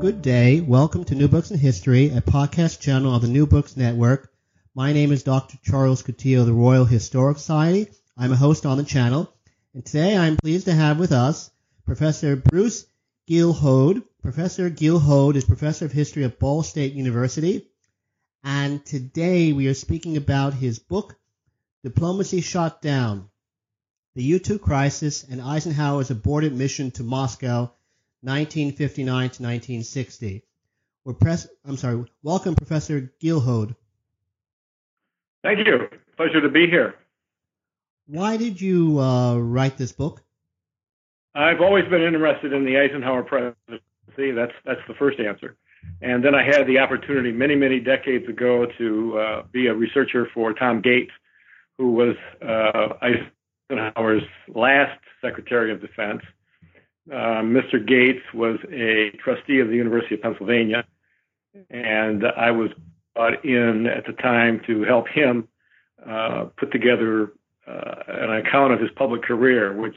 Good day. Welcome to New Books in History, a podcast channel of the New Books Network. My name is Dr. Charles Coutinho of the Royal Historical Society. I'm a host on the channel. And today I'm pleased to have with us Professor Bruce Geelhoed. Professor Geelhoed is Professor of History at Ball State University. And today we are speaking about his book, Diplomacy Shot Down, the U-2 Crisis and Eisenhower's Aborted Mission to Moscow 1959 to 1960. We're press, I'm sorry, welcome Professor Geelhoed. Thank you. Pleasure to be here. Why did you uh, write this book? I've always been interested in the Eisenhower presidency. That's that's the first answer. And then I had the opportunity many, many decades ago to uh, be a researcher for Tom Gates, who was uh, Eisenhower's last Secretary of Defense uh, Mr. Gates was a trustee of the University of Pennsylvania, and I was brought in at the time to help him uh, put together uh, an account of his public career, which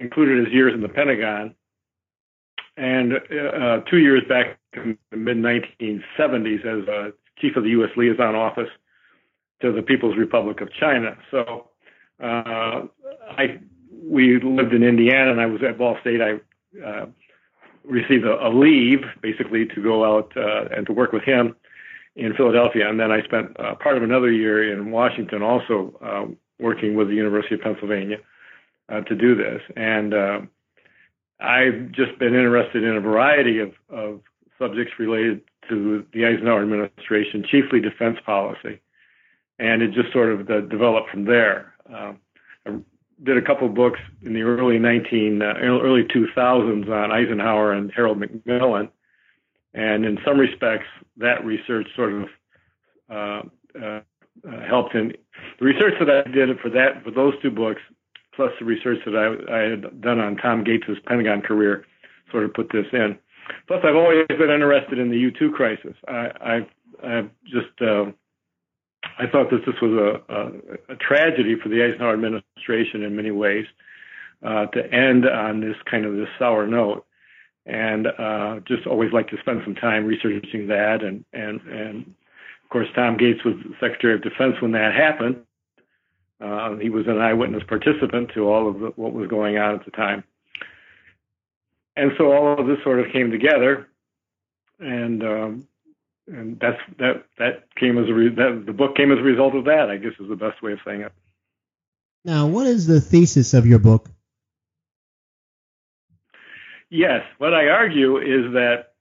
included his years in the Pentagon. And uh, two years back in the mid 1970s, as uh, chief of the U.S. liaison office to the People's Republic of China. So I we lived in Indiana and I was at Ball State, I uh, received a, a, leave basically to go out uh, and to work with him in Philadelphia. And then I spent uh, part of another year in Washington also uh, working with the University of Pennsylvania uh, to do this. And uh, I've just been interested in a variety of, of subjects related to the Eisenhower administration, chiefly defense policy. And it just sort of developed from there. Um, did a couple books in the early 19 uh, early 2000s on Eisenhower and Harold Macmillan, and in some respects that research sort of uh, uh, uh, helped in the research that I did for that for those two books, plus the research that I, I had done on Tom Gates's Pentagon career, sort of put this in. Plus, I've always been interested in the U2 crisis. I, I've, I've just uh, I thought that this was a, a, a tragedy for the Eisenhower administration in many ways uh, to end on this kind of this sour note, and uh, just always like to spend some time researching that. And and and of course, Tom Gates was Secretary of Defense when that happened. Uh, he was an eyewitness participant to all of the, what was going on at the time, and so all of this sort of came together, and um, and that's that that came as a re- that the book came as a result of that. I guess is the best way of saying it. Now, what is the thesis of your book? Yes, what I argue is that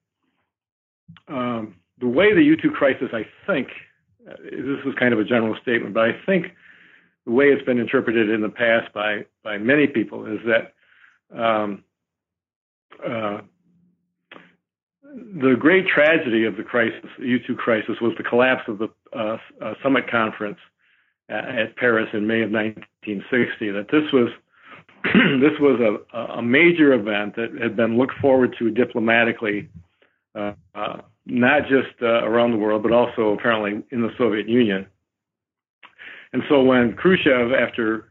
um, the way the U2 crisis, I think, uh, this is kind of a general statement, but I think the way it's been interpreted in the past by by many people is that um, uh, the great tragedy of the crisis, the U2 crisis, was the collapse of the uh, uh, summit conference at, Paris in May of 1960. That this was this was a, a, major event that had been looked forward to diplomatically, uh, uh not just uh, around the world, but also apparently in the Soviet Union. And so when Khrushchev, after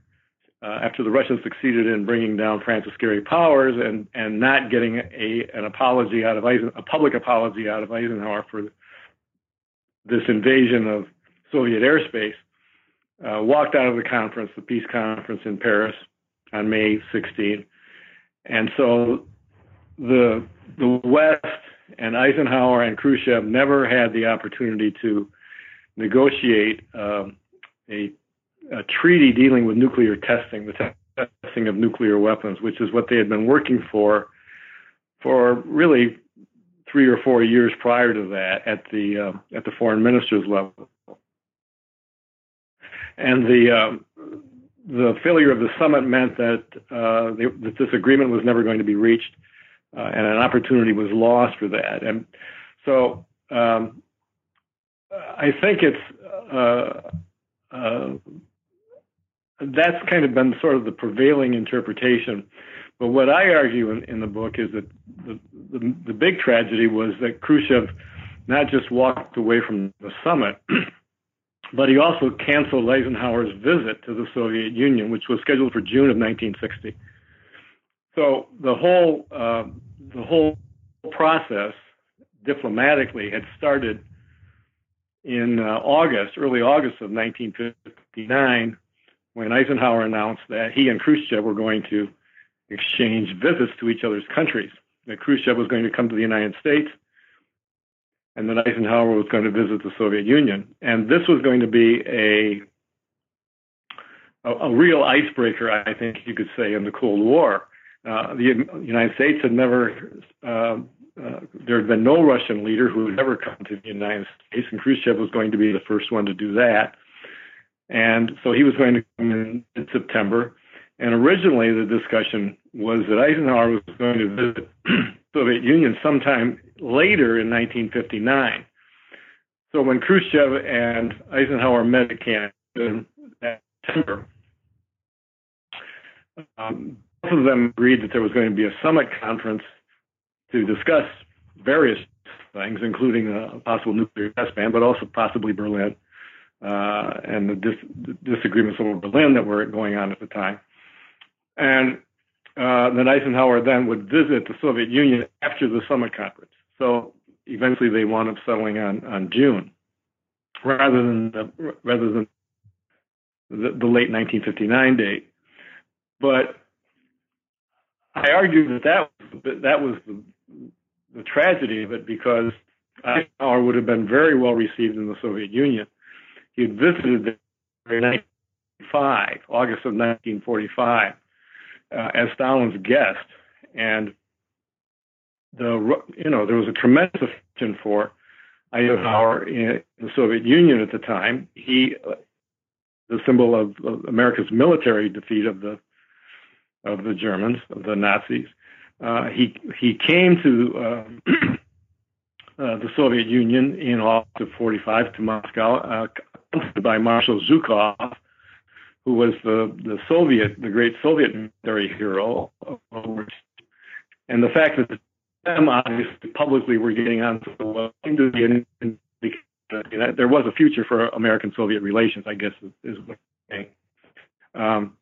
uh, after the Russians succeeded in bringing down Francis Gary Powers and and not getting a an apology out of Eisen, a public apology out of Eisenhower for this invasion of Soviet airspace, uh, walked out of the conference, the peace conference in Paris on May 16, and so the the West and Eisenhower and Khrushchev never had the opportunity to negotiate um, a a treaty dealing with nuclear testing, the testing of nuclear weapons, which is what they had been working for for really three or four years prior to that at the uh, at the foreign ministers level. And the um, the failure of the summit meant that, uh, they, that this agreement was never going to be reached, uh, and an opportunity was lost for that. And so um, I think it's uh, uh, that's kind of been sort of the prevailing interpretation. But what I argue in, in the book is that the, the, the big tragedy was that Khrushchev not just walked away from the summit. but he also canceled Eisenhower's visit to the Soviet Union, which was scheduled for June of 1960. So the whole uh, the whole process diplomatically had started in uh, August, early August of 1959, when Eisenhower announced that he and Khrushchev were going to exchange visits to each other's countries. That Khrushchev was going to come to the United States, and that Eisenhower was going to visit the Soviet Union. And this was going to be a a, a real icebreaker, I think you could say, in the Cold War. Uh, the United States had never, uh, uh, there had been no Russian leader who had ever come to the United States, and Khrushchev was going to be the first one to do that. And so he was going to come in, in September. And originally, the discussion was that Eisenhower was going to visit Soviet Union sometime later in 1959. So when Khrushchev and Eisenhower met at Camp in September, um, both of them agreed that there was going to be a summit conference to discuss various things, including a possible nuclear test ban, but also possibly Berlin uh, and the, dis- the disagreements over Berlin that were going on at the time. And uh, then Eisenhower then would visit the Soviet Union after the summit conference. So eventually they wound up settling on, on June rather than the, rather than the, the late 1959 date. But I argue that that was, that was the, the tragedy of it because Eisenhower would have been very well received in the Soviet Union. He had visited in 1945, August of 1945 uh, as Stalin's guest, and the you know there was a tremendous affection for Eisenhower in the Soviet Union at the time. He, the symbol of, of, America's military defeat of the of the Germans, of the Nazis. Uh, he he came to uh, uh the Soviet Union in August of 45 to Moscow, uh, by Marshal Zhukov, who was the, the Soviet, the great Soviet military hero. And the fact that them obviously publicly were getting on so well there was a future for American Soviet relations, I guess is, is what I'm saying. Um,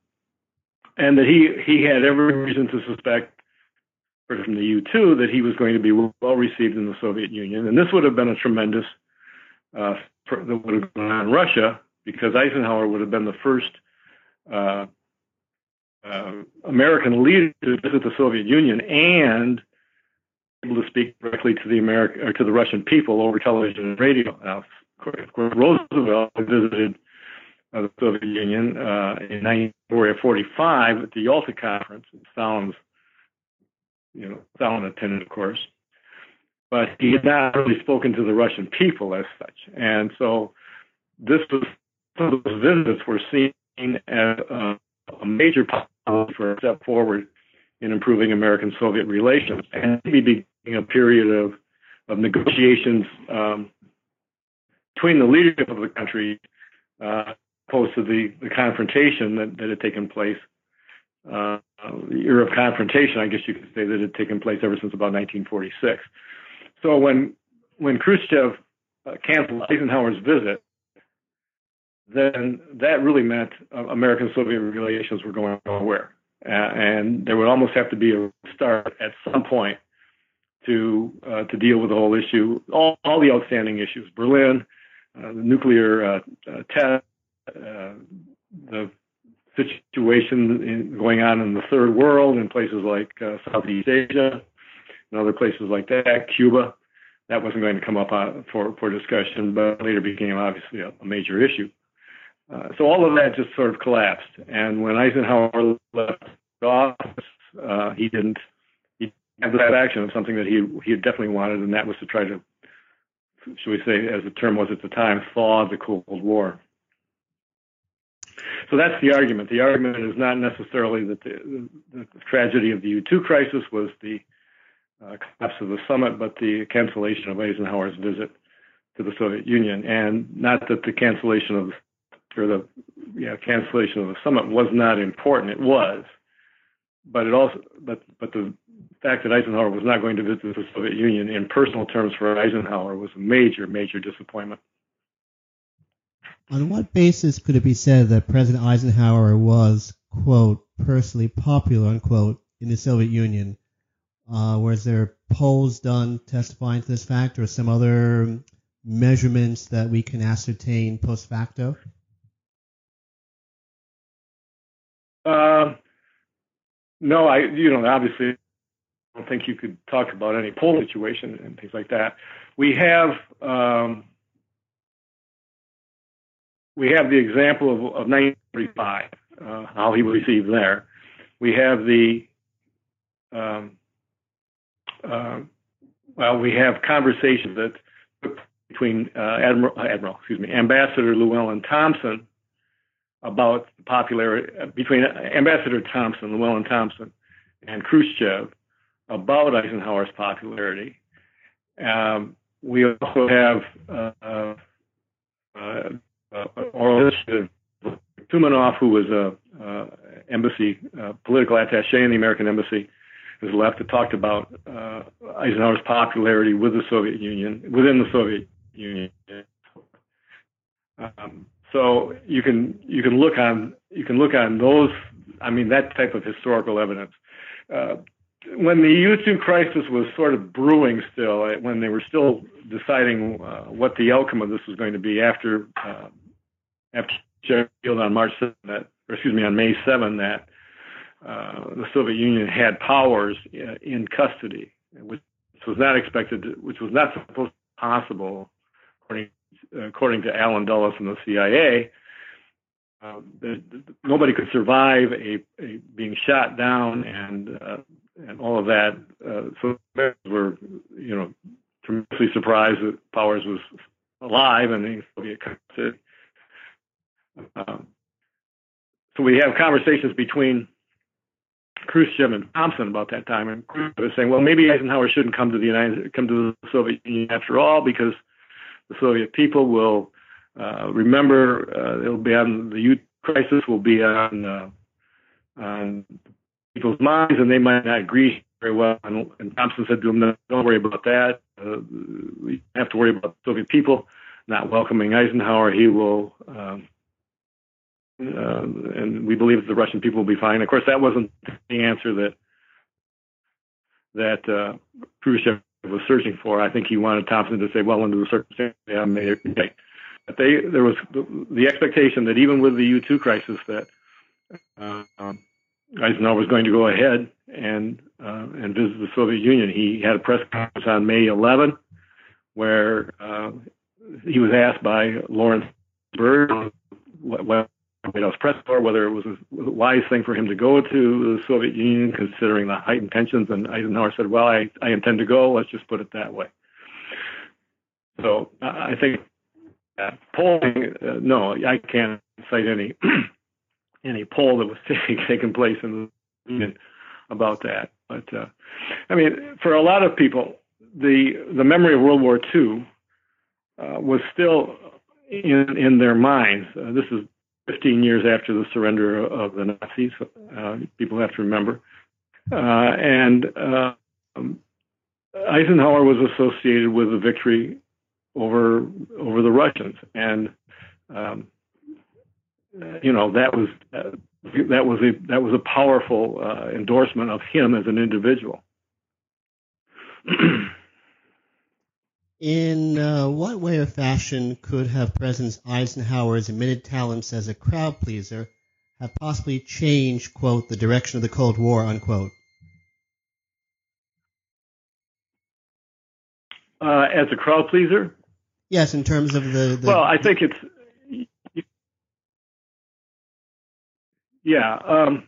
and that he he had every reason to suspect from the U2 that he was going to be well received in the Soviet Union, and this would have been a tremendous uh, that would have gone on Russia because Eisenhower would have been the first uh, uh, American leader to visit the Soviet Union and able to speak directly to the American or to the Russian people over television and radio. Now, of course, Roosevelt visited uh, the Soviet Union uh, in 1945 at the Yalta Conference. Stalin's, you know, Stalin attended, of course, but he had not really spoken to the Russian people as such. And so, this was those visits were seen as a, a major for a step forward in improving American-Soviet relations, and maybe being a period of of negotiations um, between the leadership of the country, uh, opposed to the, the confrontation that, that had taken place. Uh, the era of confrontation, I guess you could say, that had taken place ever since about 1946. So when when Khrushchev uh, canceled Eisenhower's visit, then that really meant uh, American Soviet relations were going nowhere. Uh, and there would almost have to be a start at some point to uh, to deal with the whole issue, all, all the outstanding issues, Berlin, the nuclear test, the situation in, going on in the third world in places like Southeast Asia and other places like that, Cuba. That wasn't going to come up for for discussion, but later became obviously a, a major issue. Uh, so all of that just sort of collapsed. And when Eisenhower left office, uh, he didn't he have that action of something that he he definitely wanted, and that was to try to, should we say, as the term was at the time, thaw the Cold War. so that's the argument. The argument is not necessarily that the, the tragedy of the U2 crisis was the uh, collapse of the summit, but the cancellation of Eisenhower's visit to the Soviet Union, and not that the cancellation of or the yeah, cancellation of the summit was not important. It was, but it also but but the fact that Eisenhower was not going to visit the Soviet Union in personal terms for Eisenhower was a major major disappointment. On what basis could it be said that President Eisenhower was quote personally popular unquote in the Soviet Union? Uh, was there polls done testifying to this fact, or some other measurements that we can ascertain post facto? Uh, no, I you know obviously I don't think you could talk about any poll situation and things like that. We have um, we have the example of, of 1935, uh, how he was received there. We have the um, uh, well, we have conversations that between uh, Admiral, Admiral, excuse me, Ambassador Llewellyn Thompson about the popularity between Ambassador Thompson, Llewellyn Thompson, and Khrushchev about Eisenhower's popularity. Um, we also have uh, uh, uh, oral history of Toumanoff, who was a uh, embassy uh, political attaché in the American embassy, has left. It talked about uh, Eisenhower's popularity with the Soviet Union, within the Soviet Union. Um, so you can you can look on you can look on those. I mean that type of historical evidence. Uh, when the U2 crisis was sort of brewing still, uh, when they were still deciding uh, what the outcome of this was going to be after uh, after Sheffield on March 7, that, or excuse me, on May 7, that uh, the Soviet Union had powers uh, in custody, which was not expected, to, which was not supposed to be possible, according according to Allen Dulles and the CIA, uh, the, the, nobody could survive a, a, being shot down and uh, and all of that. Uh, so were you know tremendously surprised that Powers was alive and the Soviet custody. Um, so we have conversations between Khrushchev and Thompson about that time, and Khrushchev was saying, well, maybe Eisenhower shouldn't come to the United, come to the Soviet Union after all, because the Soviet people will uh, remember uh, it'll be on the youth crisis will be on uh, on people's minds, and they might not agree very well. And, and Thompson said to him, "Don't worry about that. Uh, we have to worry about Soviet people not welcoming Eisenhower. He will." Um, uh, and we believe that the Russian people will be fine. Of course, that wasn't the answer that that uh, Khrushchev was searching for. I think he wanted Thompson to say, well, under the circumstances, yeah, okay. But they, there was the, the expectation that even with the U2 crisis, that uh, um, Eisenhower was going to go ahead and uh, and visit the Soviet Union. He had a press conference on May 11, where uh, he was asked by Lawrence Berg what, what White House press corps whether it was a wise thing for him to go to the Soviet Union, considering the heightened tensions. And Eisenhower said, "Well, I, I intend to go. Let's just put it that way." So I think polling, uh, no, I can't cite any any poll that was taking place in the Union about that. But uh, I mean, for a lot of people, the the memory of World War II uh, was still in in their minds. Uh, this is 15 years after the surrender of the Nazis. Uh, people have to remember. Uh, and uh, Eisenhower was associated with the victory over over the Russians, and um, you know that was that was a that was a powerful uh, endorsement of him as an individual. In uh, what way or fashion could have President Eisenhower's admitted talents as a crowd pleaser have possibly changed, quote, the direction of the Cold War, unquote? Uh, as a crowd pleaser? Yes, in terms of the. the well, I think it's. Yeah. Um,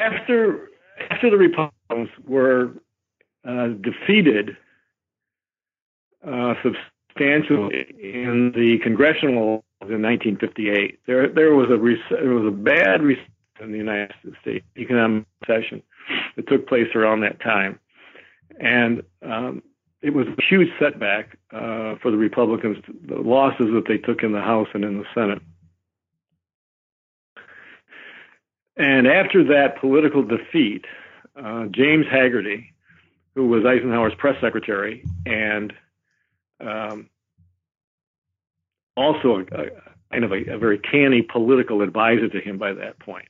after after the Republicans were uh, defeated uh, substantially in the congressional in 1958. There, there was a there was a bad recession in the United States economic recession that took place around that time, and um, it was a huge setback uh, for the Republicans. The losses that they took in the House and in the Senate. And after that political defeat, uh, James Hagerty, who was Eisenhower's press secretary and um, also a, kind of a, a, very canny political advisor to him by that point,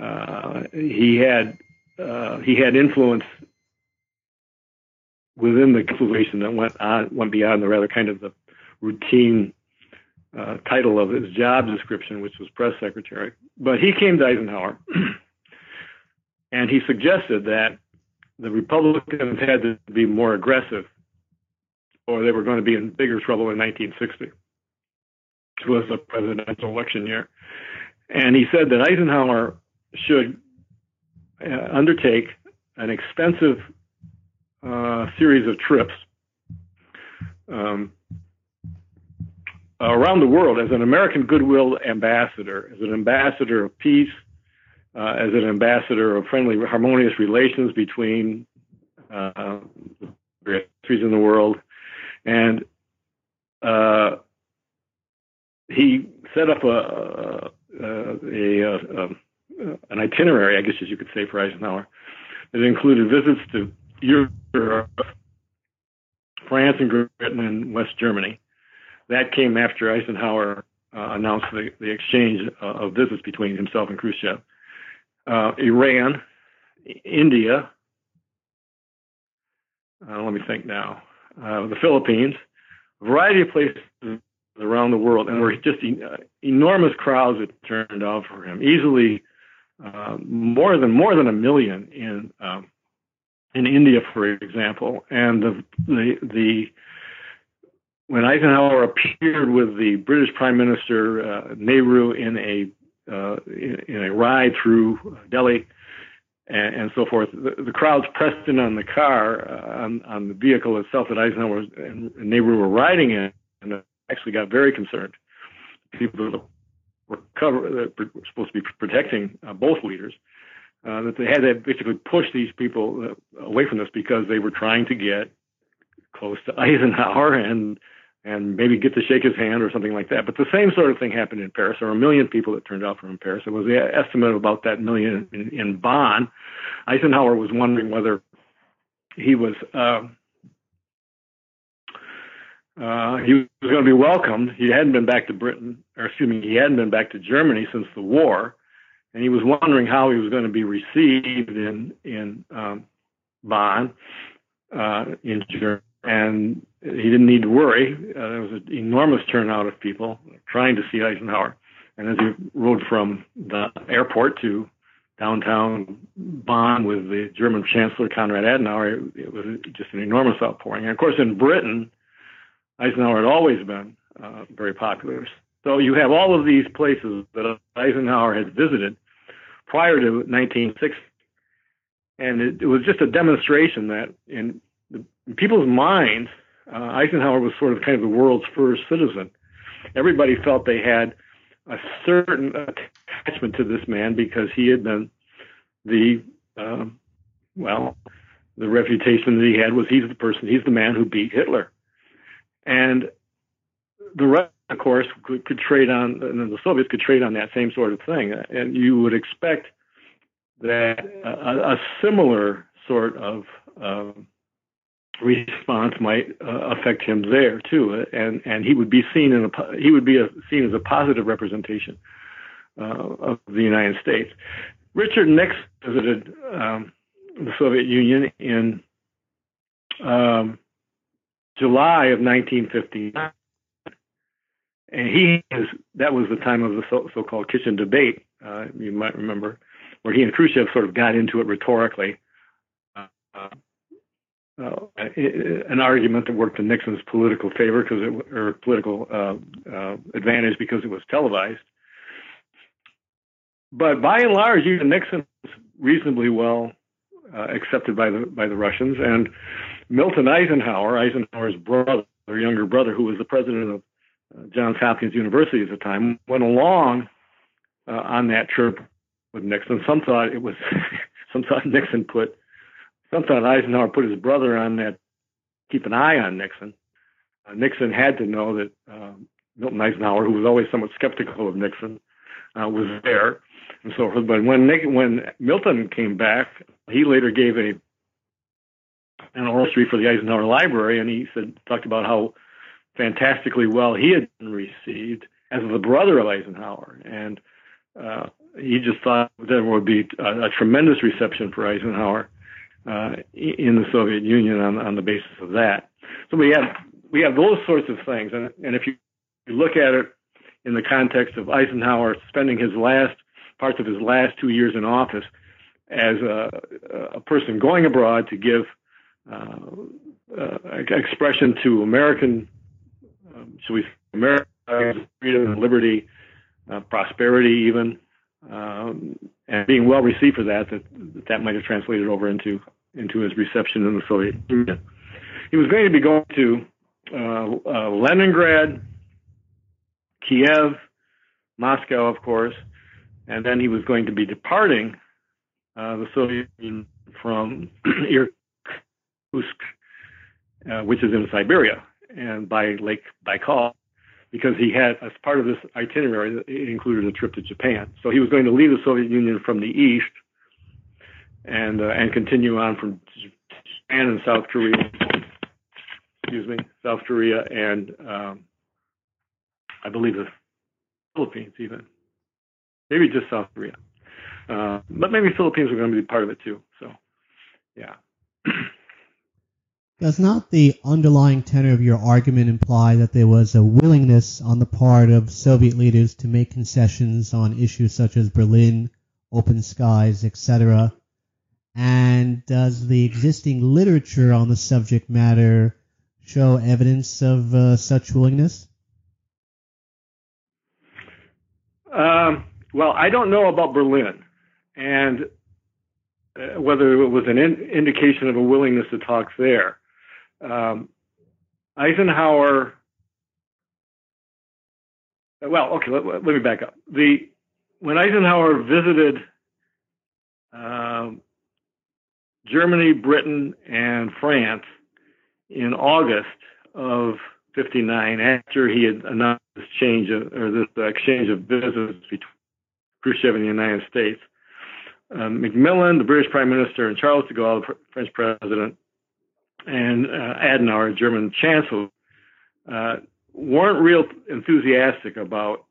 uh, he had uh, he had influence within the situation that went on went beyond the rather kind of the routine uh, title of his job description, which was press secretary. But he came to Eisenhower, and he suggested that the Republicans had to be more aggressive, or they were going to be in bigger trouble in 1960, which was the presidential election year. And he said that Eisenhower should uh, undertake an extensive uh, series of trips um, around the world as an American goodwill ambassador, as an ambassador of peace, uh, as an ambassador of friendly, harmonious relations between uh, countries in the world, and uh, he set up a, a, a, a, an itinerary, I guess as you could say, for Eisenhower that included visits to Europe, France, and Great Britain, and West Germany. That came after Eisenhower uh, announced the, the exchange uh, of visits between himself and Khrushchev. Uh, Iran, India, uh, let me think now, uh, the Philippines, a variety of places around the world, and were just e- uh, enormous crowds that turned out for him. Easily more than more than a million in um, in India, for example, and the the the when Eisenhower appeared with the British Prime Minister uh, Nehru in a uh, in, in, a ride through Delhi and, and so forth, the, the, crowds pressed in on the car uh, on, on the vehicle itself that Eisenhower and, and Nehru were riding in, and actually got very concerned. People were, cover, were supposed to be protecting uh, both leaders uh, that they had to basically push these people uh, away from this because they were trying to get close to Eisenhower and and maybe get to shake his hand or something like that. But the same sort of thing happened in Paris. There were a million people that turned out from Paris. It was the estimate of about that million in, in Bonn. Eisenhower was wondering whether he was uh, uh, he was going to be welcomed. He hadn't been back to Britain, or excuse me, he hadn't been back to Germany since the war and he was wondering how he was going to be received in in um, Bonn uh, in Germany. And he didn't need to worry. Uh, there was an enormous turnout of people trying to see Eisenhower. And as he rode from the airport to downtown Bonn with the German Chancellor Konrad Adenauer, it, was just an enormous outpouring. And of course, in Britain, Eisenhower had always been uh, very popular. So you have all of these places that Eisenhower had visited prior to 1960. And it, it was just a demonstration that in, people's minds, uh, Eisenhower was sort of kind of the world's first citizen. Everybody felt they had a certain attachment to this man because he had been the, um, well, the reputation that he had was he's the person, he's the man who beat Hitler. And the rest of course, could, could trade on, and the Soviets could trade on that same sort of thing. And you would expect that a, a similar sort of um, response might uh, affect him there too, and and he would be seen in a he would be a, seen as a positive representation uh, of the United States. Richard Nixon visited um, the Soviet Union in um, July of 1959 and he is that was the time of the so, so-called kitchen debate. Uh, you might remember where he and Khrushchev sort of got into it rhetorically. Uh, an argument that worked in Nixon's political favor because it or political uh, uh, advantage because it was televised. But by and large, even Nixon was reasonably well uh, accepted by the by the Russians, and Milton Eisenhower, Eisenhower's brother, or younger brother, who was the president of uh, Johns Hopkins University at the time, went along uh, on that trip with Nixon. Some thought it was, some thought Nixon put, some thought Eisenhower put his brother on that, keep an eye on Nixon. Uh, Nixon had to know that um, Milton Eisenhower, who was always somewhat skeptical of Nixon, uh, was there and so forth. But when Nick, when Milton came back, he later gave a an oral history for the Eisenhower Library, and he said talked about how fantastically well he had been received as the brother of Eisenhower, and uh, he just thought there would be a, a tremendous reception for Eisenhower uh, in the Soviet Union on, on the basis of that. So we have we have those sorts of things, and, and if you, look at it in the context of Eisenhower spending his last parts of his last two years in office as a, a person going abroad to give uh, uh, expression to American, um, shall we say, American freedom and liberty, uh, prosperity, even, um, and being well received for that, that that might have translated over into into his reception in the Soviet Union. He was going to be going to uh, uh, Leningrad, Kiev, Moscow, of course, and then he was going to be departing uh, the Soviet Union from Irkutsk, uh, which is in Siberia, and by Lake Baikal, because he had, as part of this itinerary, it included a trip to Japan. So he was going to leave the Soviet Union from the east and uh, and continue on from Japan and South Korea. Excuse me, South Korea and um, I believe the Philippines even maybe just South Korea. Uh, but maybe Philippines are going to be part of it too. So, yeah. Does not the underlying tenor of your argument imply that there was a willingness on the part of Soviet leaders to make concessions on issues such as Berlin, open skies, etc.? And does the existing literature on the subject matter show evidence of uh, such willingness? Um, well, I don't know about Berlin and uh, whether it was an in- indication of a willingness to talk there. Um, Eisenhower. Well, okay. Let, let, me back up. The when Eisenhower visited um, Germany, Britain, and France in August of '59, after he had announced this change of, or this exchange of visits between Khrushchev and the United States. Um, Macmillan, the British Prime Minister, and Charles de Gaulle, the French President, and uh, Adenauer, German Chancellor, uh, weren't real enthusiastic about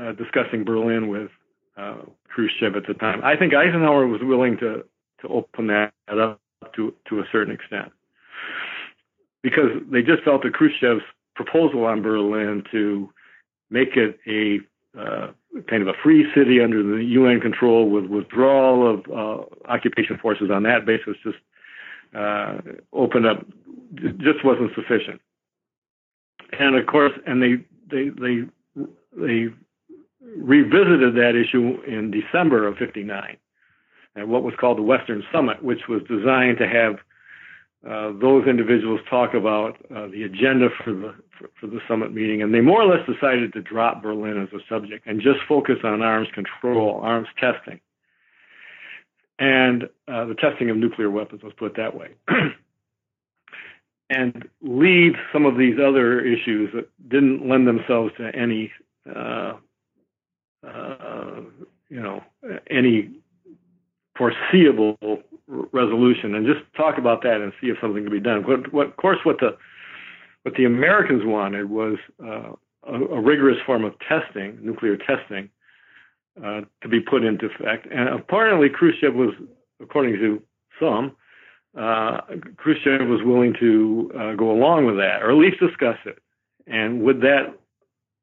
uh, discussing Berlin with uh, Khrushchev at the time. I think Eisenhower was willing to open that up to to a certain extent because they just felt that Khrushchev's proposal on Berlin to make it a uh, kind of a free city under the UN control with withdrawal of uh, occupation forces on that basis just uh, opened up just wasn't sufficient. And of course, and they they they they revisited that issue in December of '59 at what was called the Western Summit, which was designed to have uh, those individuals talk about uh, the agenda for the for, for, the summit meeting, and they more or less decided to drop Berlin as a subject and just focus on arms control, arms testing, and uh, the testing of nuclear weapons. Let's put it that way, and leave some of these other issues that didn't lend themselves to any, uh, uh, you know, any foreseeable resolution and just talk about that and see if something can be done. What, what, of course, what the what the Americans wanted was uh, a, a, rigorous form of testing, nuclear testing, uh, to be put into effect. And apparently, Khrushchev was, according to some, uh, Khrushchev was willing to uh, go along with that, or at least discuss it. And would that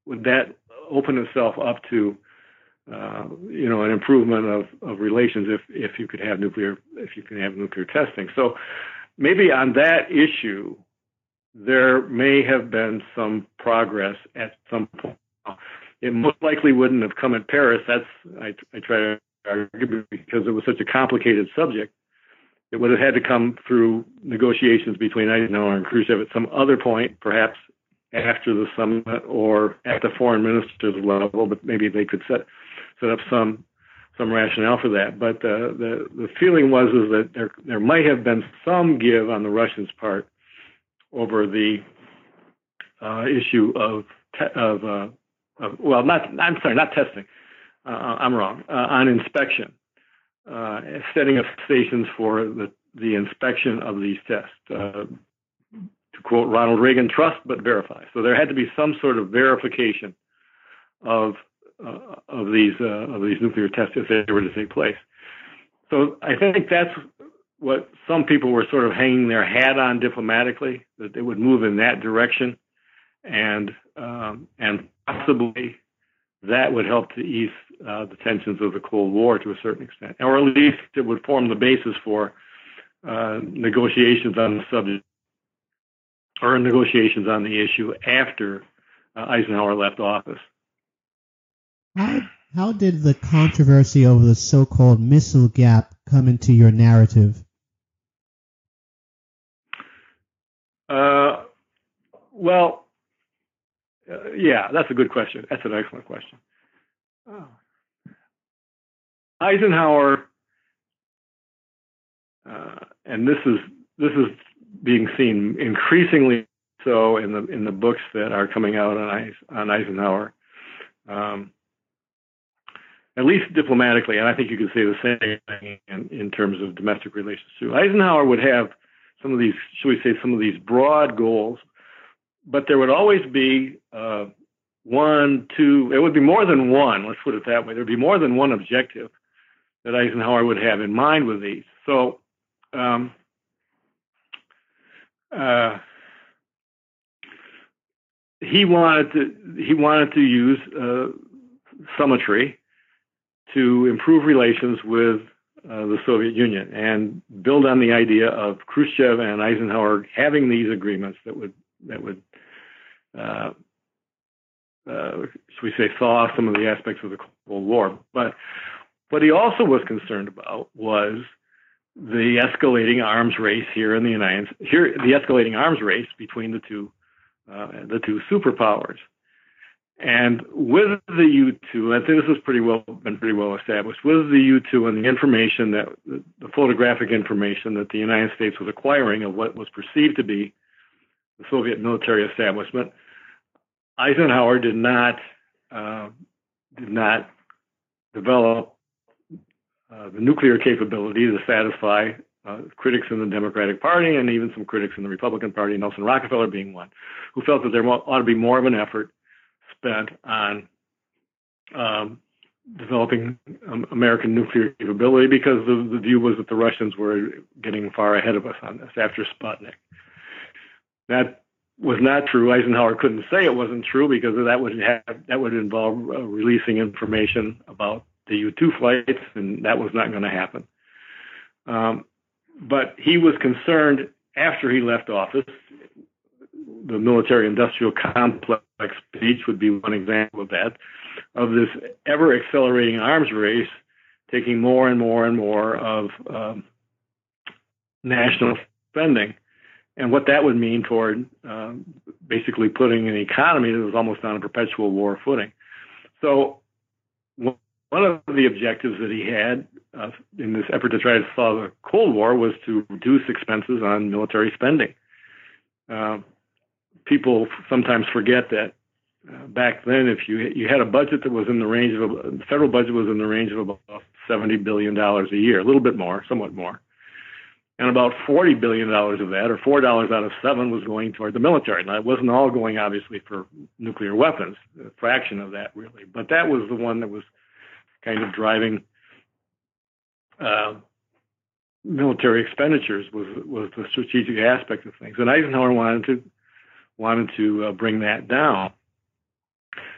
would that open itself up to uh, you know, an improvement of, of relations if, if you could have nuclear if you can have nuclear testing. So maybe on that issue, there may have been some progress at some point. It most likely wouldn't have come at Paris. That's I, I try to argue because it was such a complicated subject. It would have had to come through negotiations between Eisenhower and Khrushchev at some other point, perhaps after the summit or at the foreign ministers level, but maybe they could set set up some some rationale for that. But uh, the the feeling was is that there there might have been some give on the Russians' part over the uh, issue of te- of, uh, of, well, not I'm sorry, not testing. Uh, I'm wrong uh, on inspection, uh, setting up stations for the the inspection of these tests. To quote Ronald Reagan, trust but verify. So there had to be some sort of verification of uh, of these uh, of these nuclear tests if they were to take place. So I think that's what some people were sort of hanging their hat on diplomatically that they would move in that direction, and um, and possibly that would help to ease uh, the tensions of the Cold War to a certain extent, or at least it would form the basis for uh, negotiations on the subject or negotiations on the issue after uh, Eisenhower left office. How, how did the controversy over the so-called missile gap come into your narrative? Uh, well, uh, yeah, that's a good question. That's an excellent question. Oh. Eisenhower, uh, and this is this is being seen increasingly so in the in the books that are coming out on on Eisenhower. Um, at least diplomatically, and I think you could say the same thing in, in terms of domestic relations too. Eisenhower would have some of these, should we say, some of these broad goals, but there would always be uh, one, two, it would be more than one, let's put it that way. There'd be more than one objective that Eisenhower would have in mind with these. So, um, uh, he wanted to he wanted to use uh, summitry to improve relations with uh, the Soviet Union and build on the idea of Khrushchev and Eisenhower having these agreements that would that would uh, uh, should we say thaw some of the aspects of the Cold War. But what he also was concerned about was the escalating arms race here in the United here the escalating arms race between the two uh, the two superpowers. And with the U2, I think this has pretty well been pretty well established. With the U2 and the information that the photographic information that the United States was acquiring of what was perceived to be the Soviet military establishment, Eisenhower did not uh, did not develop uh, the nuclear capability to satisfy uh, critics in the Democratic Party and even some critics in the Republican Party, Nelson Rockefeller being one, who felt that there ought to be more of an effort spent on um, developing um, American nuclear capability because the, the view was that the Russians were getting far ahead of us on this after Sputnik. That was not true. Eisenhower couldn't say it wasn't true because that would have that would involve uh, releasing information about the U-2 flights, and that was not going to happen. Um, but he was concerned after he left office the military industrial complex speech would be one example of that, of this ever accelerating arms race taking more and more and more of um, national spending and what that would mean toward um, basically putting an economy that was almost on a perpetual war footing. So, one of the objectives that he had uh, in this effort to try to solve the Cold War was to reduce expenses on military spending. Uh, people sometimes forget that uh, back then, if you you had a budget that was in the range of a, the federal budget was in the range of about seventy billion dollars a year, a little bit more, somewhat more, and about forty billion dollars of that, or four dollars out of seven, was going toward the military. Now, it wasn't all going, obviously, for nuclear weapons, a fraction of that really, but that was the one that was kind of driving uh, military expenditures was was the strategic aspect of things, and Eisenhower wanted to wanted to uh, bring that down.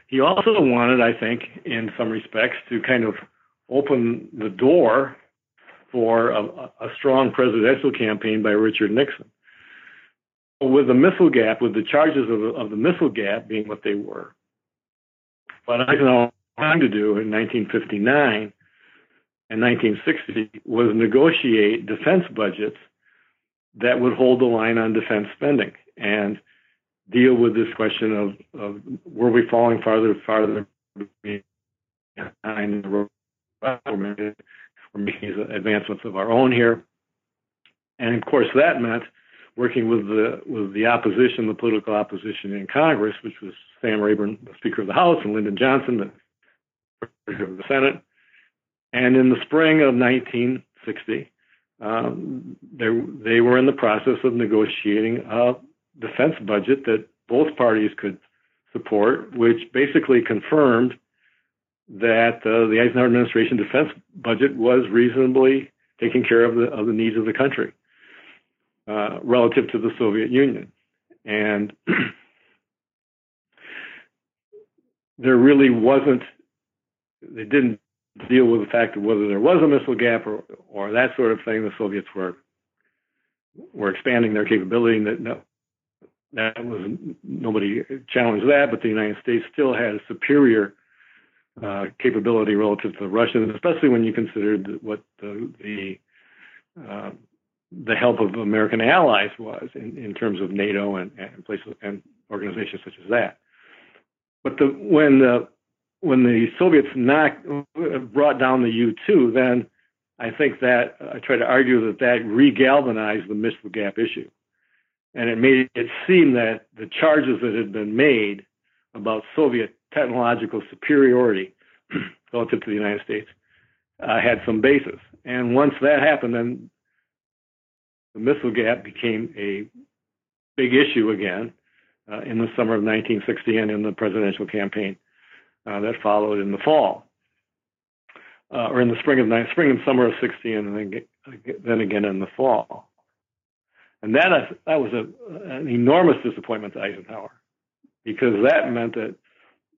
He also wanted, I think, in some respects, to kind of open the door for a, a strong presidential campaign by Richard Nixon. With the missile gap, with the charges of, of the missile gap being what they were, what Eisenhower wanted to do in 1959 and 1960 was negotiate defense budgets that would hold the line on defense spending. And deal with this question of, of were we falling farther and farther behind the we're making advancements of our own here. And of course, that meant working with the with the opposition, the political opposition in Congress, which was Sam Rayburn, the Speaker of the House, and Lyndon Johnson, the President of the Senate. And in the spring of 1960, um, they were in the process of negotiating a defense budget that both parties could support, which basically confirmed that uh, the Eisenhower administration defense budget was reasonably taking care of the of the needs of the country uh, relative to the Soviet Union, and there really wasn't. They didn't deal with the fact of whether there was a missile gap or or that sort of thing. The Soviets were were expanding their capability, that no, that was nobody challenged that, but the United States still had superior uh, capability relative to the Russians, especially when you considered what the the, uh, the help of American allies was in, in terms of NATO and, and places and organizations such as that. But the, when the when the Soviets knocked brought down the U-2, then I think that I try to argue that that regalvanized the missile gap issue, and it made it seem that the charges that had been made about Soviet technological superiority relative to the United States uh, had some basis. And once that happened, then the missile gap became a big issue again uh, in the summer of 1960 and in the presidential campaign uh, that followed in the fall, uh, or in the spring of spring and summer of 60, and then then again in the fall. And that that was a, an enormous disappointment to Eisenhower because that meant that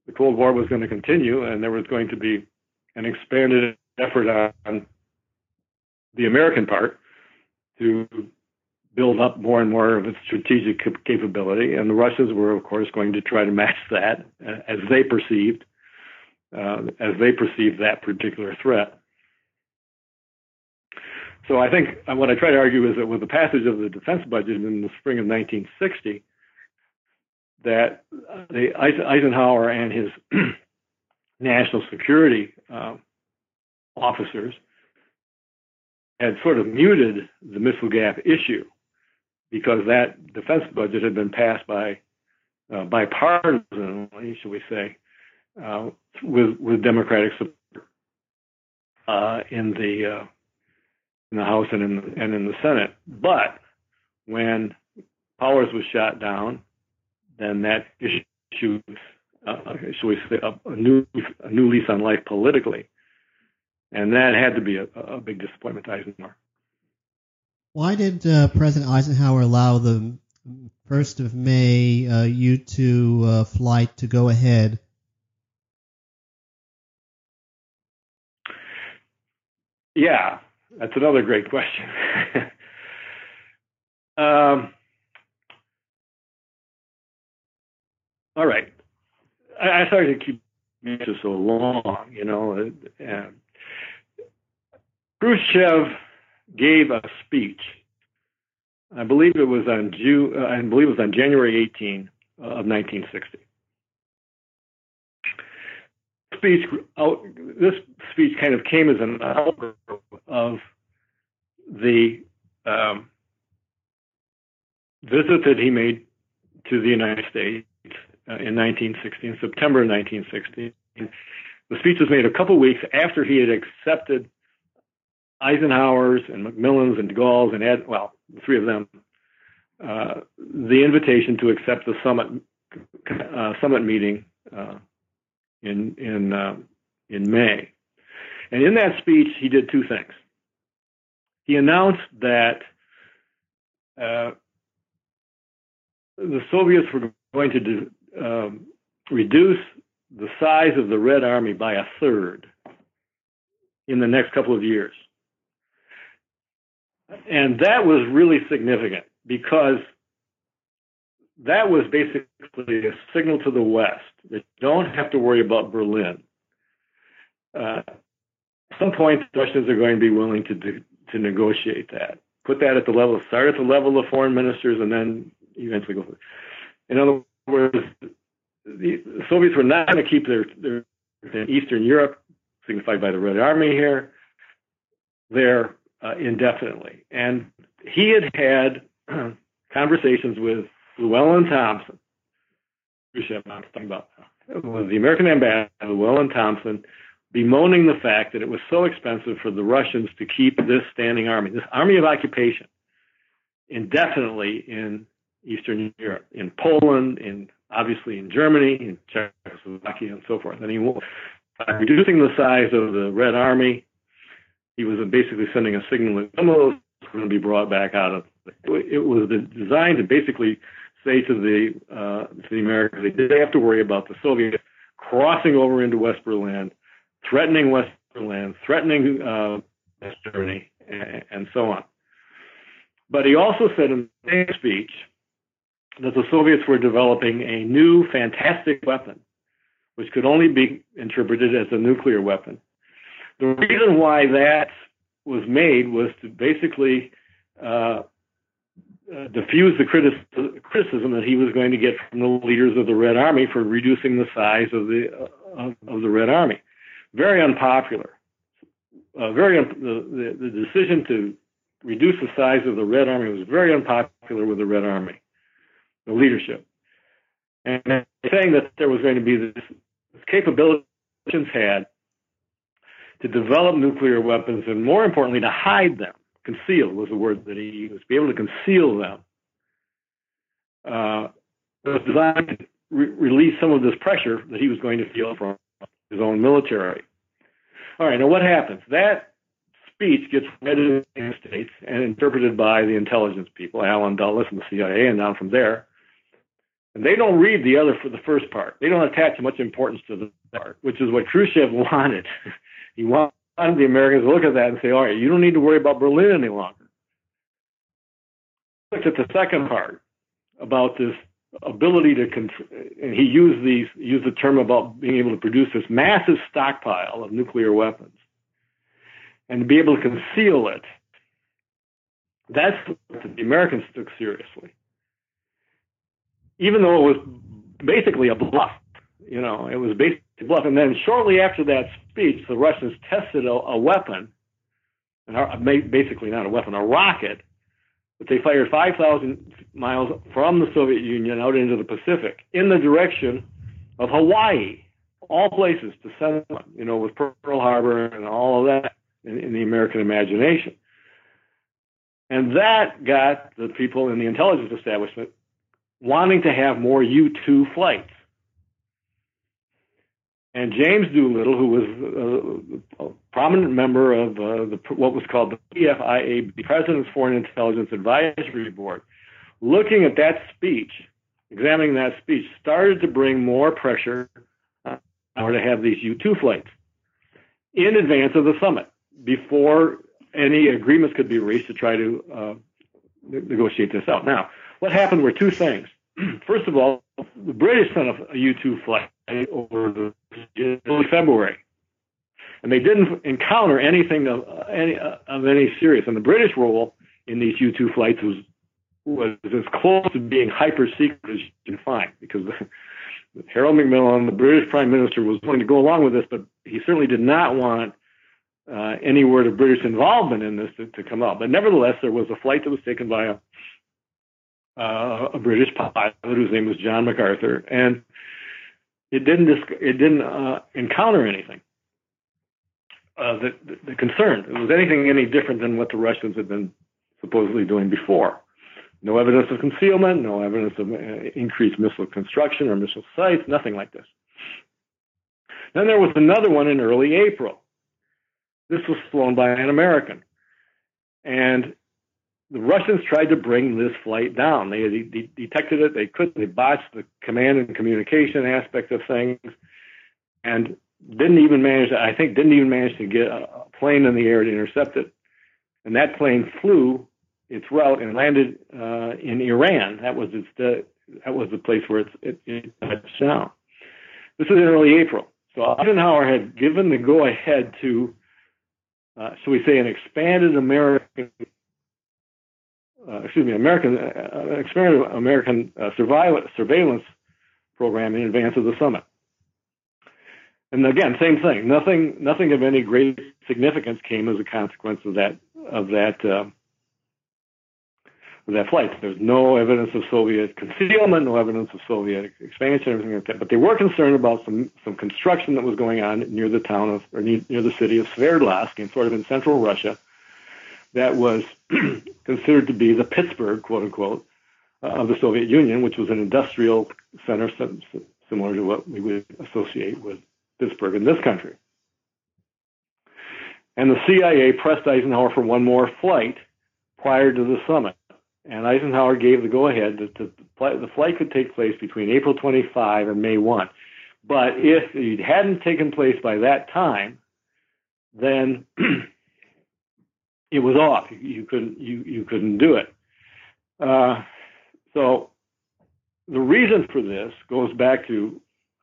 the Cold War was going to continue, and there was going to be an expanded effort on the American part to build up more and more of its strategic capability, and the Russians were, of course, going to try to match that uh, as they perceived uh, as they perceived that particular threat. So I think what I try to argue is that with the passage of the defense budget in the spring of 1960, that the Eisenhower and his national security uh, officers had sort of muted the missile gap issue because that defense budget had been passed by uh, bipartisanly, should we say, uh, with with Democratic support uh, in the uh, in the House and in the, and in the Senate. But when Powers was shot down then that issue, uh, shall we say, a, a, new a new lease on life politically, and that had to be a, a big disappointment to Eisenhower. Why did uh, President Eisenhower allow the first of May uh, U-2 uh, flight to go ahead? Yeah, that's another great question. um, all right. I, I started to keep this so long, you know. And Khrushchev gave a speech. I believe it was on June. Uh, I believe it was on January 18 uh, of 1960. Speech out, this speech kind of came as an of the um, visit that he made to the United States uh, in 1960, in September 1960. The speech was made a couple weeks after he had accepted Eisenhower's and Macmillan's and de Gaulle's and Ed, well, the three of them, uh, the invitation to accept the summit uh, summit meeting uh, in in uh, in May. And in that speech, he did two things. He announced that uh, the Soviets were going to do, um, reduce the size of the Red Army by a third in the next couple of years. And that was really significant because that was basically a signal to the West that don't have to worry about Berlin. Uh, some point, Russians are going to be willing to do, to negotiate that. Put that at the level, start at the level of foreign ministers, and then eventually go. In other words, the Soviets were not going to keep their, their Eastern Europe, signified by the Red Army here, there uh, indefinitely. And he had had conversations with Llewellyn Thompson, I'm talking about, the American ambassador, Llewellyn Thompson, bemoaning the fact that it was so expensive for the Russians to keep this standing army, this army of occupation, indefinitely in Eastern Europe, in Poland, in obviously in Germany, in Czechoslovakia, and so forth. And he, by reducing the size of the Red Army, he was basically sending a signal that some of those were going to be brought back out of. It was designed to basically say to the uh, to the Americans they didn't have to worry about the Soviets crossing over into West Berlin, threatening West Berlin, threatening uh, Germany, and, and so on. But he also said in the same speech that the Soviets were developing a new fantastic weapon, which could only be interpreted as a nuclear weapon. The reason why that was made was to basically uh, uh, diffuse the criticism that he was going to get from the leaders of the Red Army for reducing the size of the uh, of the Red Army. Very unpopular. Uh, very un- the, the, the decision to reduce the size of the Red Army was very unpopular with the Red Army, the leadership, and saying that there was going to be this, this capability had to develop nuclear weapons and more importantly to hide them conceal was the word that he used, be able to conceal them. Uh, was designed to re- release some of this pressure that he was going to feel from his own military. All right, now what happens? That speech gets read in the United States and interpreted by the intelligence people, Allen Dulles and the CIA, and down from there. And they don't read the other for the first part. They don't attach much importance to the part, which is what Khrushchev wanted. he wanted the Americans to look at that and say, all right, you don't need to worry about Berlin any longer. Look at the second part about this ability to, and he used these used the term about being able to produce this massive stockpile of nuclear weapons and to be able to conceal it. That's what the Americans took seriously, even though it was basically a bluff. You know, it was basically a bluff. And then shortly after that speech, the Russians tested a, a weapon, basically not a weapon, a rocket, that they fired 5,000 miles from the Soviet Union out into the Pacific in the direction of Hawaii, all places to send them, you know, with Pearl Harbor and all of that in, in the American imagination. And that got the people in the intelligence establishment wanting to have more U 2 flights. And James Doolittle, who was a, a prominent member of uh, the, what was called the PFIA, the President's Foreign Intelligence Advisory Board, looking at that speech, examining that speech, started to bring more pressure on uh, to have these U-2 flights in advance of the summit, before any agreements could be reached to try to uh, negotiate this out. Now, what happened were two things. First of all, the British sent a U-2 flight over the early February, and they didn't encounter anything of any of any serious. And the British role in these U-2 flights was was as close to being hyper secret as you can find, because Harold Macmillan, the British Prime Minister, was willing to go along with this, but he certainly did not want uh, any word of British involvement in this to, to, come out. But nevertheless, there was a flight that was taken by a, uh, a British pilot whose name was John MacArthur, and it didn't it didn't uh, encounter anything uh, that, that concerned. It was anything any different than what the Russians had been supposedly doing before. No evidence of concealment, no evidence of uh, increased missile construction or missile sites, nothing like this. Then there was another one in early April. This was flown by an American. And the Russians tried to bring this flight down. They de- detected it. They couldn't. They botched the command and communication aspect of things, and didn't even manage. To, I think didn't even manage to get a plane in the air to intercept it. And that plane flew its route and landed uh, in Iran. That was its uh, that was the place where it, it touched down. This was in early April. So Eisenhower had given the go ahead to, uh, shall we say, an expanded American uh, excuse me, American uh, experimental American uh, surveillance surveillance program in advance of the summit. And again, same thing. Nothing, nothing of any great significance came as a consequence of that of that uh, of that flight. There's no evidence of Soviet concealment, no evidence of Soviet expansion, everything like that. But they were concerned about some some construction that was going on near the town of or near, near the city of Sverdlovsk, in sort of in central Russia, that was considered to be the Pittsburgh, quote unquote, uh, of the Soviet Union, which was an industrial center similar to what we would associate with Pittsburgh in this country. And the CIA pressed Eisenhower for one more flight prior to the summit. And Eisenhower gave the go ahead that the, the flight could take place between April 25 and May 1. But if it hadn't taken place by that time, then it was off. You couldn't you you couldn't do it. Uh, so the reason for this goes back to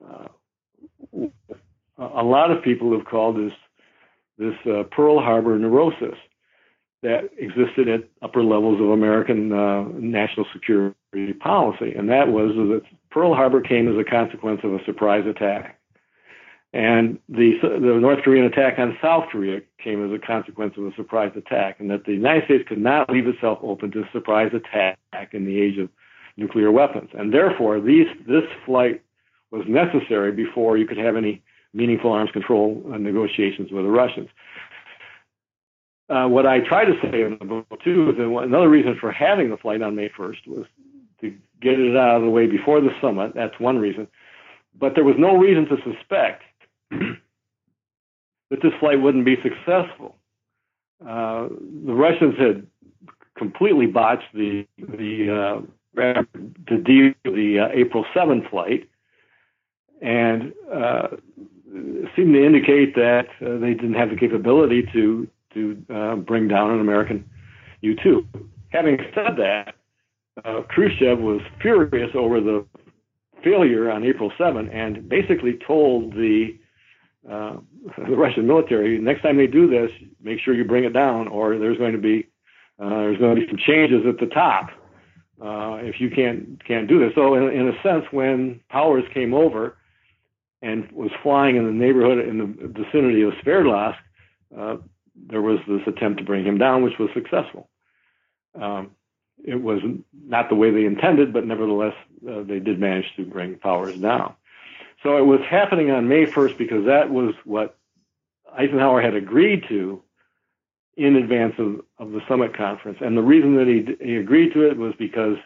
uh, a lot of people have called this this uh, Pearl Harbor neurosis that existed at upper levels of American uh, national security policy, and that was that Pearl Harbor came as a consequence of a surprise attack, and the the North Korean attack on South Korea came as a consequence of a surprise attack, and that the United States could not leave itself open to a surprise attack in the age of nuclear weapons, and therefore these this flight was necessary before you could have any meaningful arms control negotiations with the Russians. Uh, what I try to say in the book too is that another reason for having the flight on May 1st was to get it out of the way before the summit. That's one reason, but there was no reason to suspect that this flight wouldn't be successful. Uh, the Russians had completely botched the the uh, the uh, April 7 flight, and uh, seemed to indicate that uh, they didn't have the capability to to uh, bring down an American U-2. Having said that, uh, Khrushchev was furious over the failure on April 7 and basically told the uh, the Russian military, next time they do this, make sure you bring it down, or there's going to be uh, there's going to be some changes at the top uh, if you can't can't do this. So in, in a sense, when Powers came over, and was flying in the neighborhood in the vicinity of Sverdlovsk, uh, there was this attempt to bring him down, which was successful. Um, it was not the way they intended, but nevertheless, uh, they did manage to bring Powers down. So it was happening on May 1st because that was what Eisenhower had agreed to in advance of, of the summit conference. And the reason that he, he agreed to it was because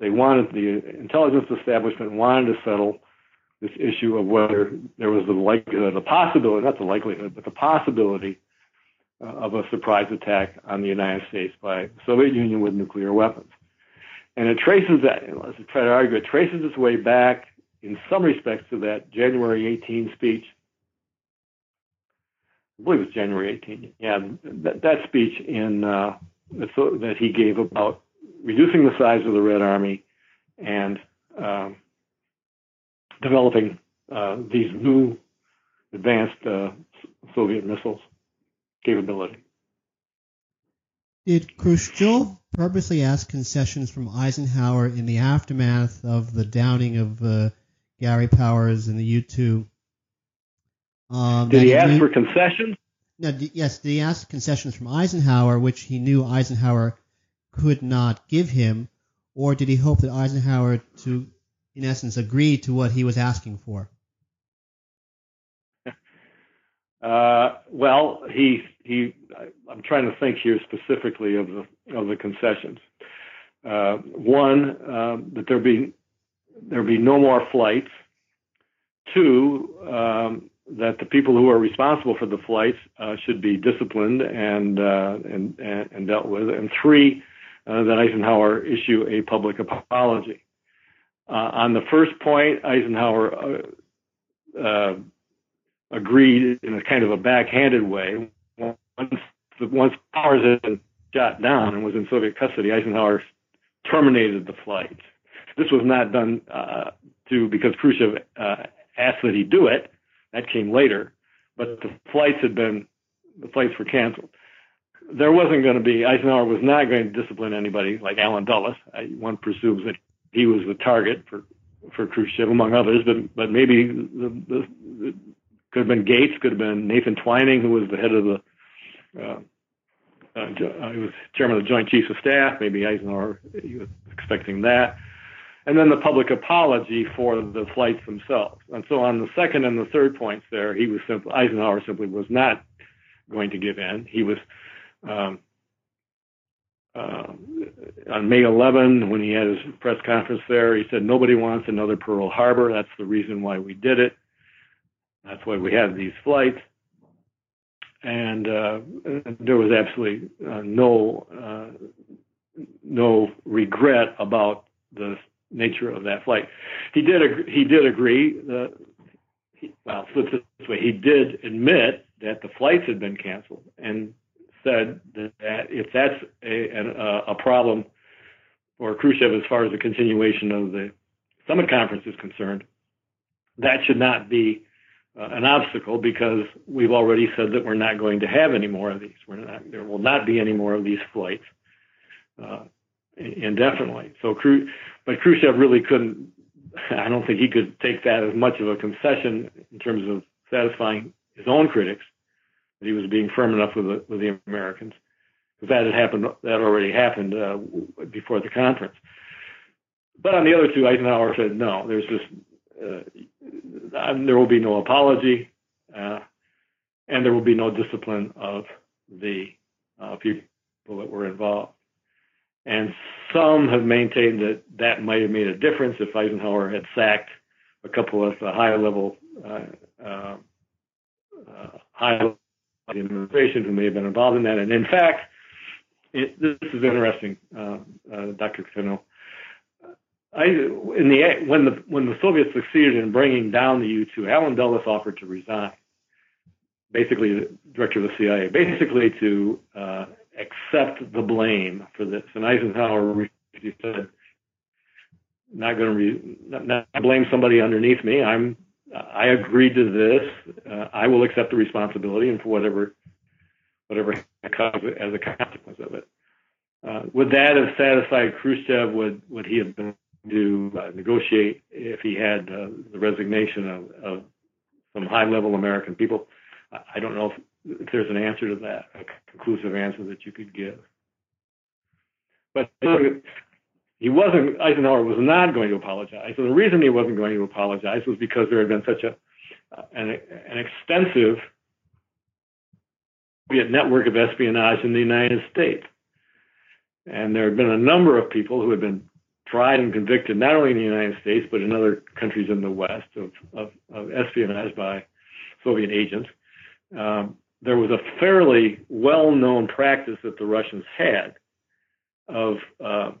they wanted the intelligence establishment wanted to settle this issue of whether there was the likelihood, the possibility, not the likelihood, but the possibility uh, of a surprise attack on the United States by the Soviet Union with nuclear weapons. And it traces that, let's try to argue, it traces its way back in some respects to that January 18 speech. I believe it was January 18. Yeah, that, that speech in uh, that he gave about reducing the size of the Red Army and um, developing uh, these new advanced uh, Soviet missiles capability. Did Khrushchev purposely ask concessions from Eisenhower in the aftermath of the downing of uh, Gary Powers and the U 2? Um, did he ask for concessions? No, d- yes, did he ask concessions from Eisenhower, which he knew Eisenhower could not give him, or did he hope that Eisenhower to in essence, agreed to what he was asking for? Uh, well, he he. I'm trying to think here specifically of the of the concessions. Uh, one, um, that there be there be no more flights. Two, um, that the people who are responsible for the flights uh, should be disciplined and, uh, and, and dealt with. And three, uh, that Eisenhower issue a public apology. Uh, on the first point, Eisenhower uh, uh, agreed in a kind of a backhanded way. Once, once Powers had been shot down and was in Soviet custody, Eisenhower terminated the flights. This was not done uh, to because Khrushchev uh, asked that he do it. That came later, but the flights had been the flights were canceled. there wasn't going to be Eisenhower was not going to discipline anybody like Allen Dulles. I, one presumes that he was the target for for Khrushchev among others, but but maybe the, the, the could have been Gates, could have been Nathan Twining, who was the head of the uh, uh, he was chairman of the Joint Chiefs of Staff. Maybe Eisenhower he was expecting that. And then the public apology for the flights themselves. And so on the second and the third points there, he was simply Eisenhower simply was not going to give in. He was um, uh, on May 11 when he had his press conference there. He said nobody wants another Pearl Harbor. That's the reason why we did it. That's why we have these flights. And, uh, there was absolutely uh, no uh, no regret about the nature of that flight. He did he did agree that he, well, flip this way, he did admit that the flights had been canceled and said that if that's a, a, a problem for Khrushchev as far as the continuation of the summit conference is concerned, that should not be uh, an obstacle because we've already said that we're not going to have any more of these. Not, there will not be any more of these flights uh, indefinitely. So, but Khrushchev really couldn't. I don't think he could take that as much of a concession in terms of satisfying his own critics that he was being firm enough with the, with the Americans because that had happened. That already happened uh, before the conference. But on the other two, Eisenhower said no. There's just uh, there will be no apology, uh, and there will be no discipline of the uh, people that were involved. And some have maintained that that might have made a difference if Eisenhower had sacked a couple of the high level, uh, uh, uh, high level administration who may have been involved in that. And in fact, it, this is interesting, uh, uh, Dr. Coutinho. I, in the when the when the Soviets succeeded in bringing down the U-2, Allen Dulles offered to resign, basically the director of the CIA, basically to uh, accept the blame for this. And Eisenhower said, "Not going to re- not, not blame somebody underneath me. I'm I agreed to this. Uh, I will accept the responsibility and for whatever whatever comes as a consequence of it. Uh, would that have satisfied Khrushchev? Would would he have been to uh, negotiate if he had uh, the resignation of, of some high level American people? I don't know if, if there's an answer to that, a conclusive answer that you could give. But he wasn't Eisenhower was not going to apologize. So the reason he wasn't going to apologize was because there had been such a an, an extensive network of espionage in the United States. And there had been a number of people who had been tried and convicted, not only in the United States, but in other countries in the West, of, of, of espionage by Soviet agents. Um, there was a fairly well known practice that the Russians had of uh,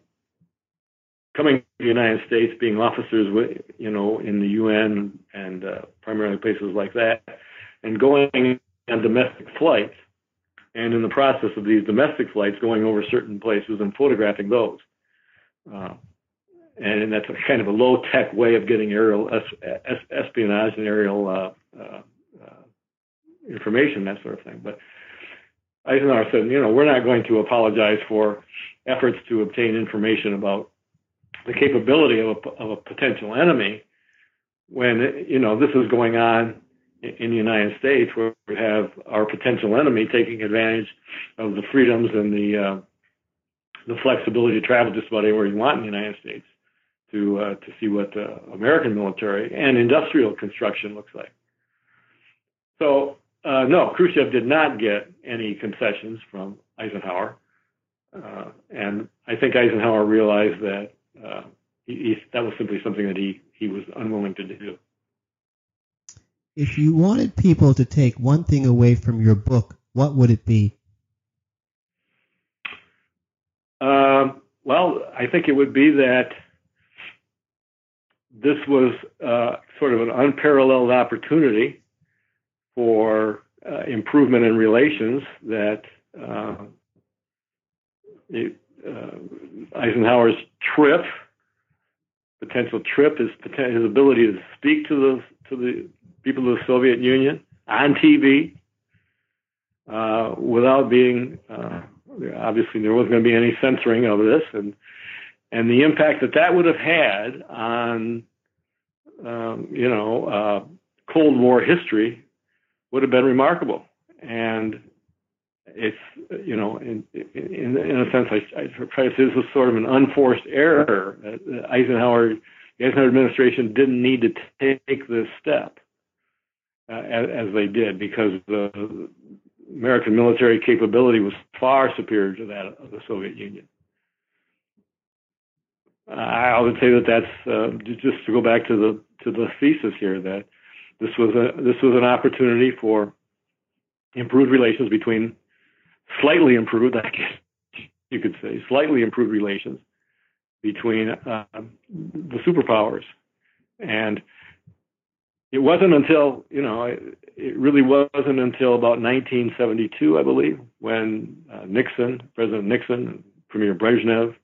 coming to the United States, being officers, with, you know, in the UN and uh, primarily places like that, and going on domestic flights, and in the process of these domestic flights, going over certain places and photographing those. Uh, and that's a kind of a low tech way of getting aerial es- es- espionage and aerial uh, uh, information, that sort of thing. But Eisenhower said, you know, we're not going to apologize for efforts to obtain information about the capability of a, of a potential enemy when you know this is going on in the United States, where we have our potential enemy taking advantage of the freedoms and the uh, the flexibility to travel just about anywhere you want in the United States to uh, to see what the American military and industrial construction looks like. So uh, no, Khrushchev did not get any concessions from Eisenhower, uh, and I think Eisenhower realized that uh, he, he, that was simply something that he, he was unwilling to do. If you wanted people to take one thing away from your book, what would it be? Um, well, I think it would be that this was uh, sort of an unparalleled opportunity for uh, improvement in relations that uh, it, uh, Eisenhower's trip, potential trip, his his ability to speak to the to the people of the Soviet Union on TV, uh, without being uh, obviously there wasn't going to be any censoring of this, and and the impact that that would have had on um, you know uh, Cold War history would have been remarkable. And it's you know in in, in a sense I, I try to say this was sort of an unforced error. Eisenhower the Eisenhower administration didn't need to take this step uh, as, as they did because the American military capability was far superior to that of the Soviet Union. I would say that that's uh, just to go back to the to the thesis here that this was a this was an opportunity for improved relations between slightly improved, I guess you could say, slightly improved relations between uh, the superpowers, and it wasn't until you know it really wasn't until about 1972, I believe, when uh, Nixon, President Nixon, Premier Brezhnev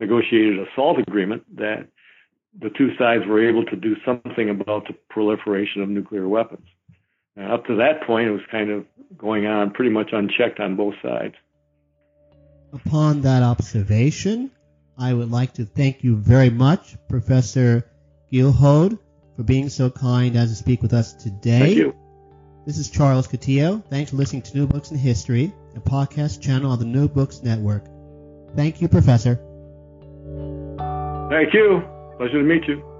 negotiated a SALT agreement that the two sides were able to do something about the proliferation of nuclear weapons. And up to that point, it was kind of going on pretty much unchecked on both sides. Upon that observation, I would like to thank you very much, Professor Geelhoed, for being so kind as to speak with us today. Thank you. This is Charles Coutinho. Thanks for listening to New Books in History, a podcast channel on the New Books Network. Thank you, Professor. Thank you. Pleasure to meet you.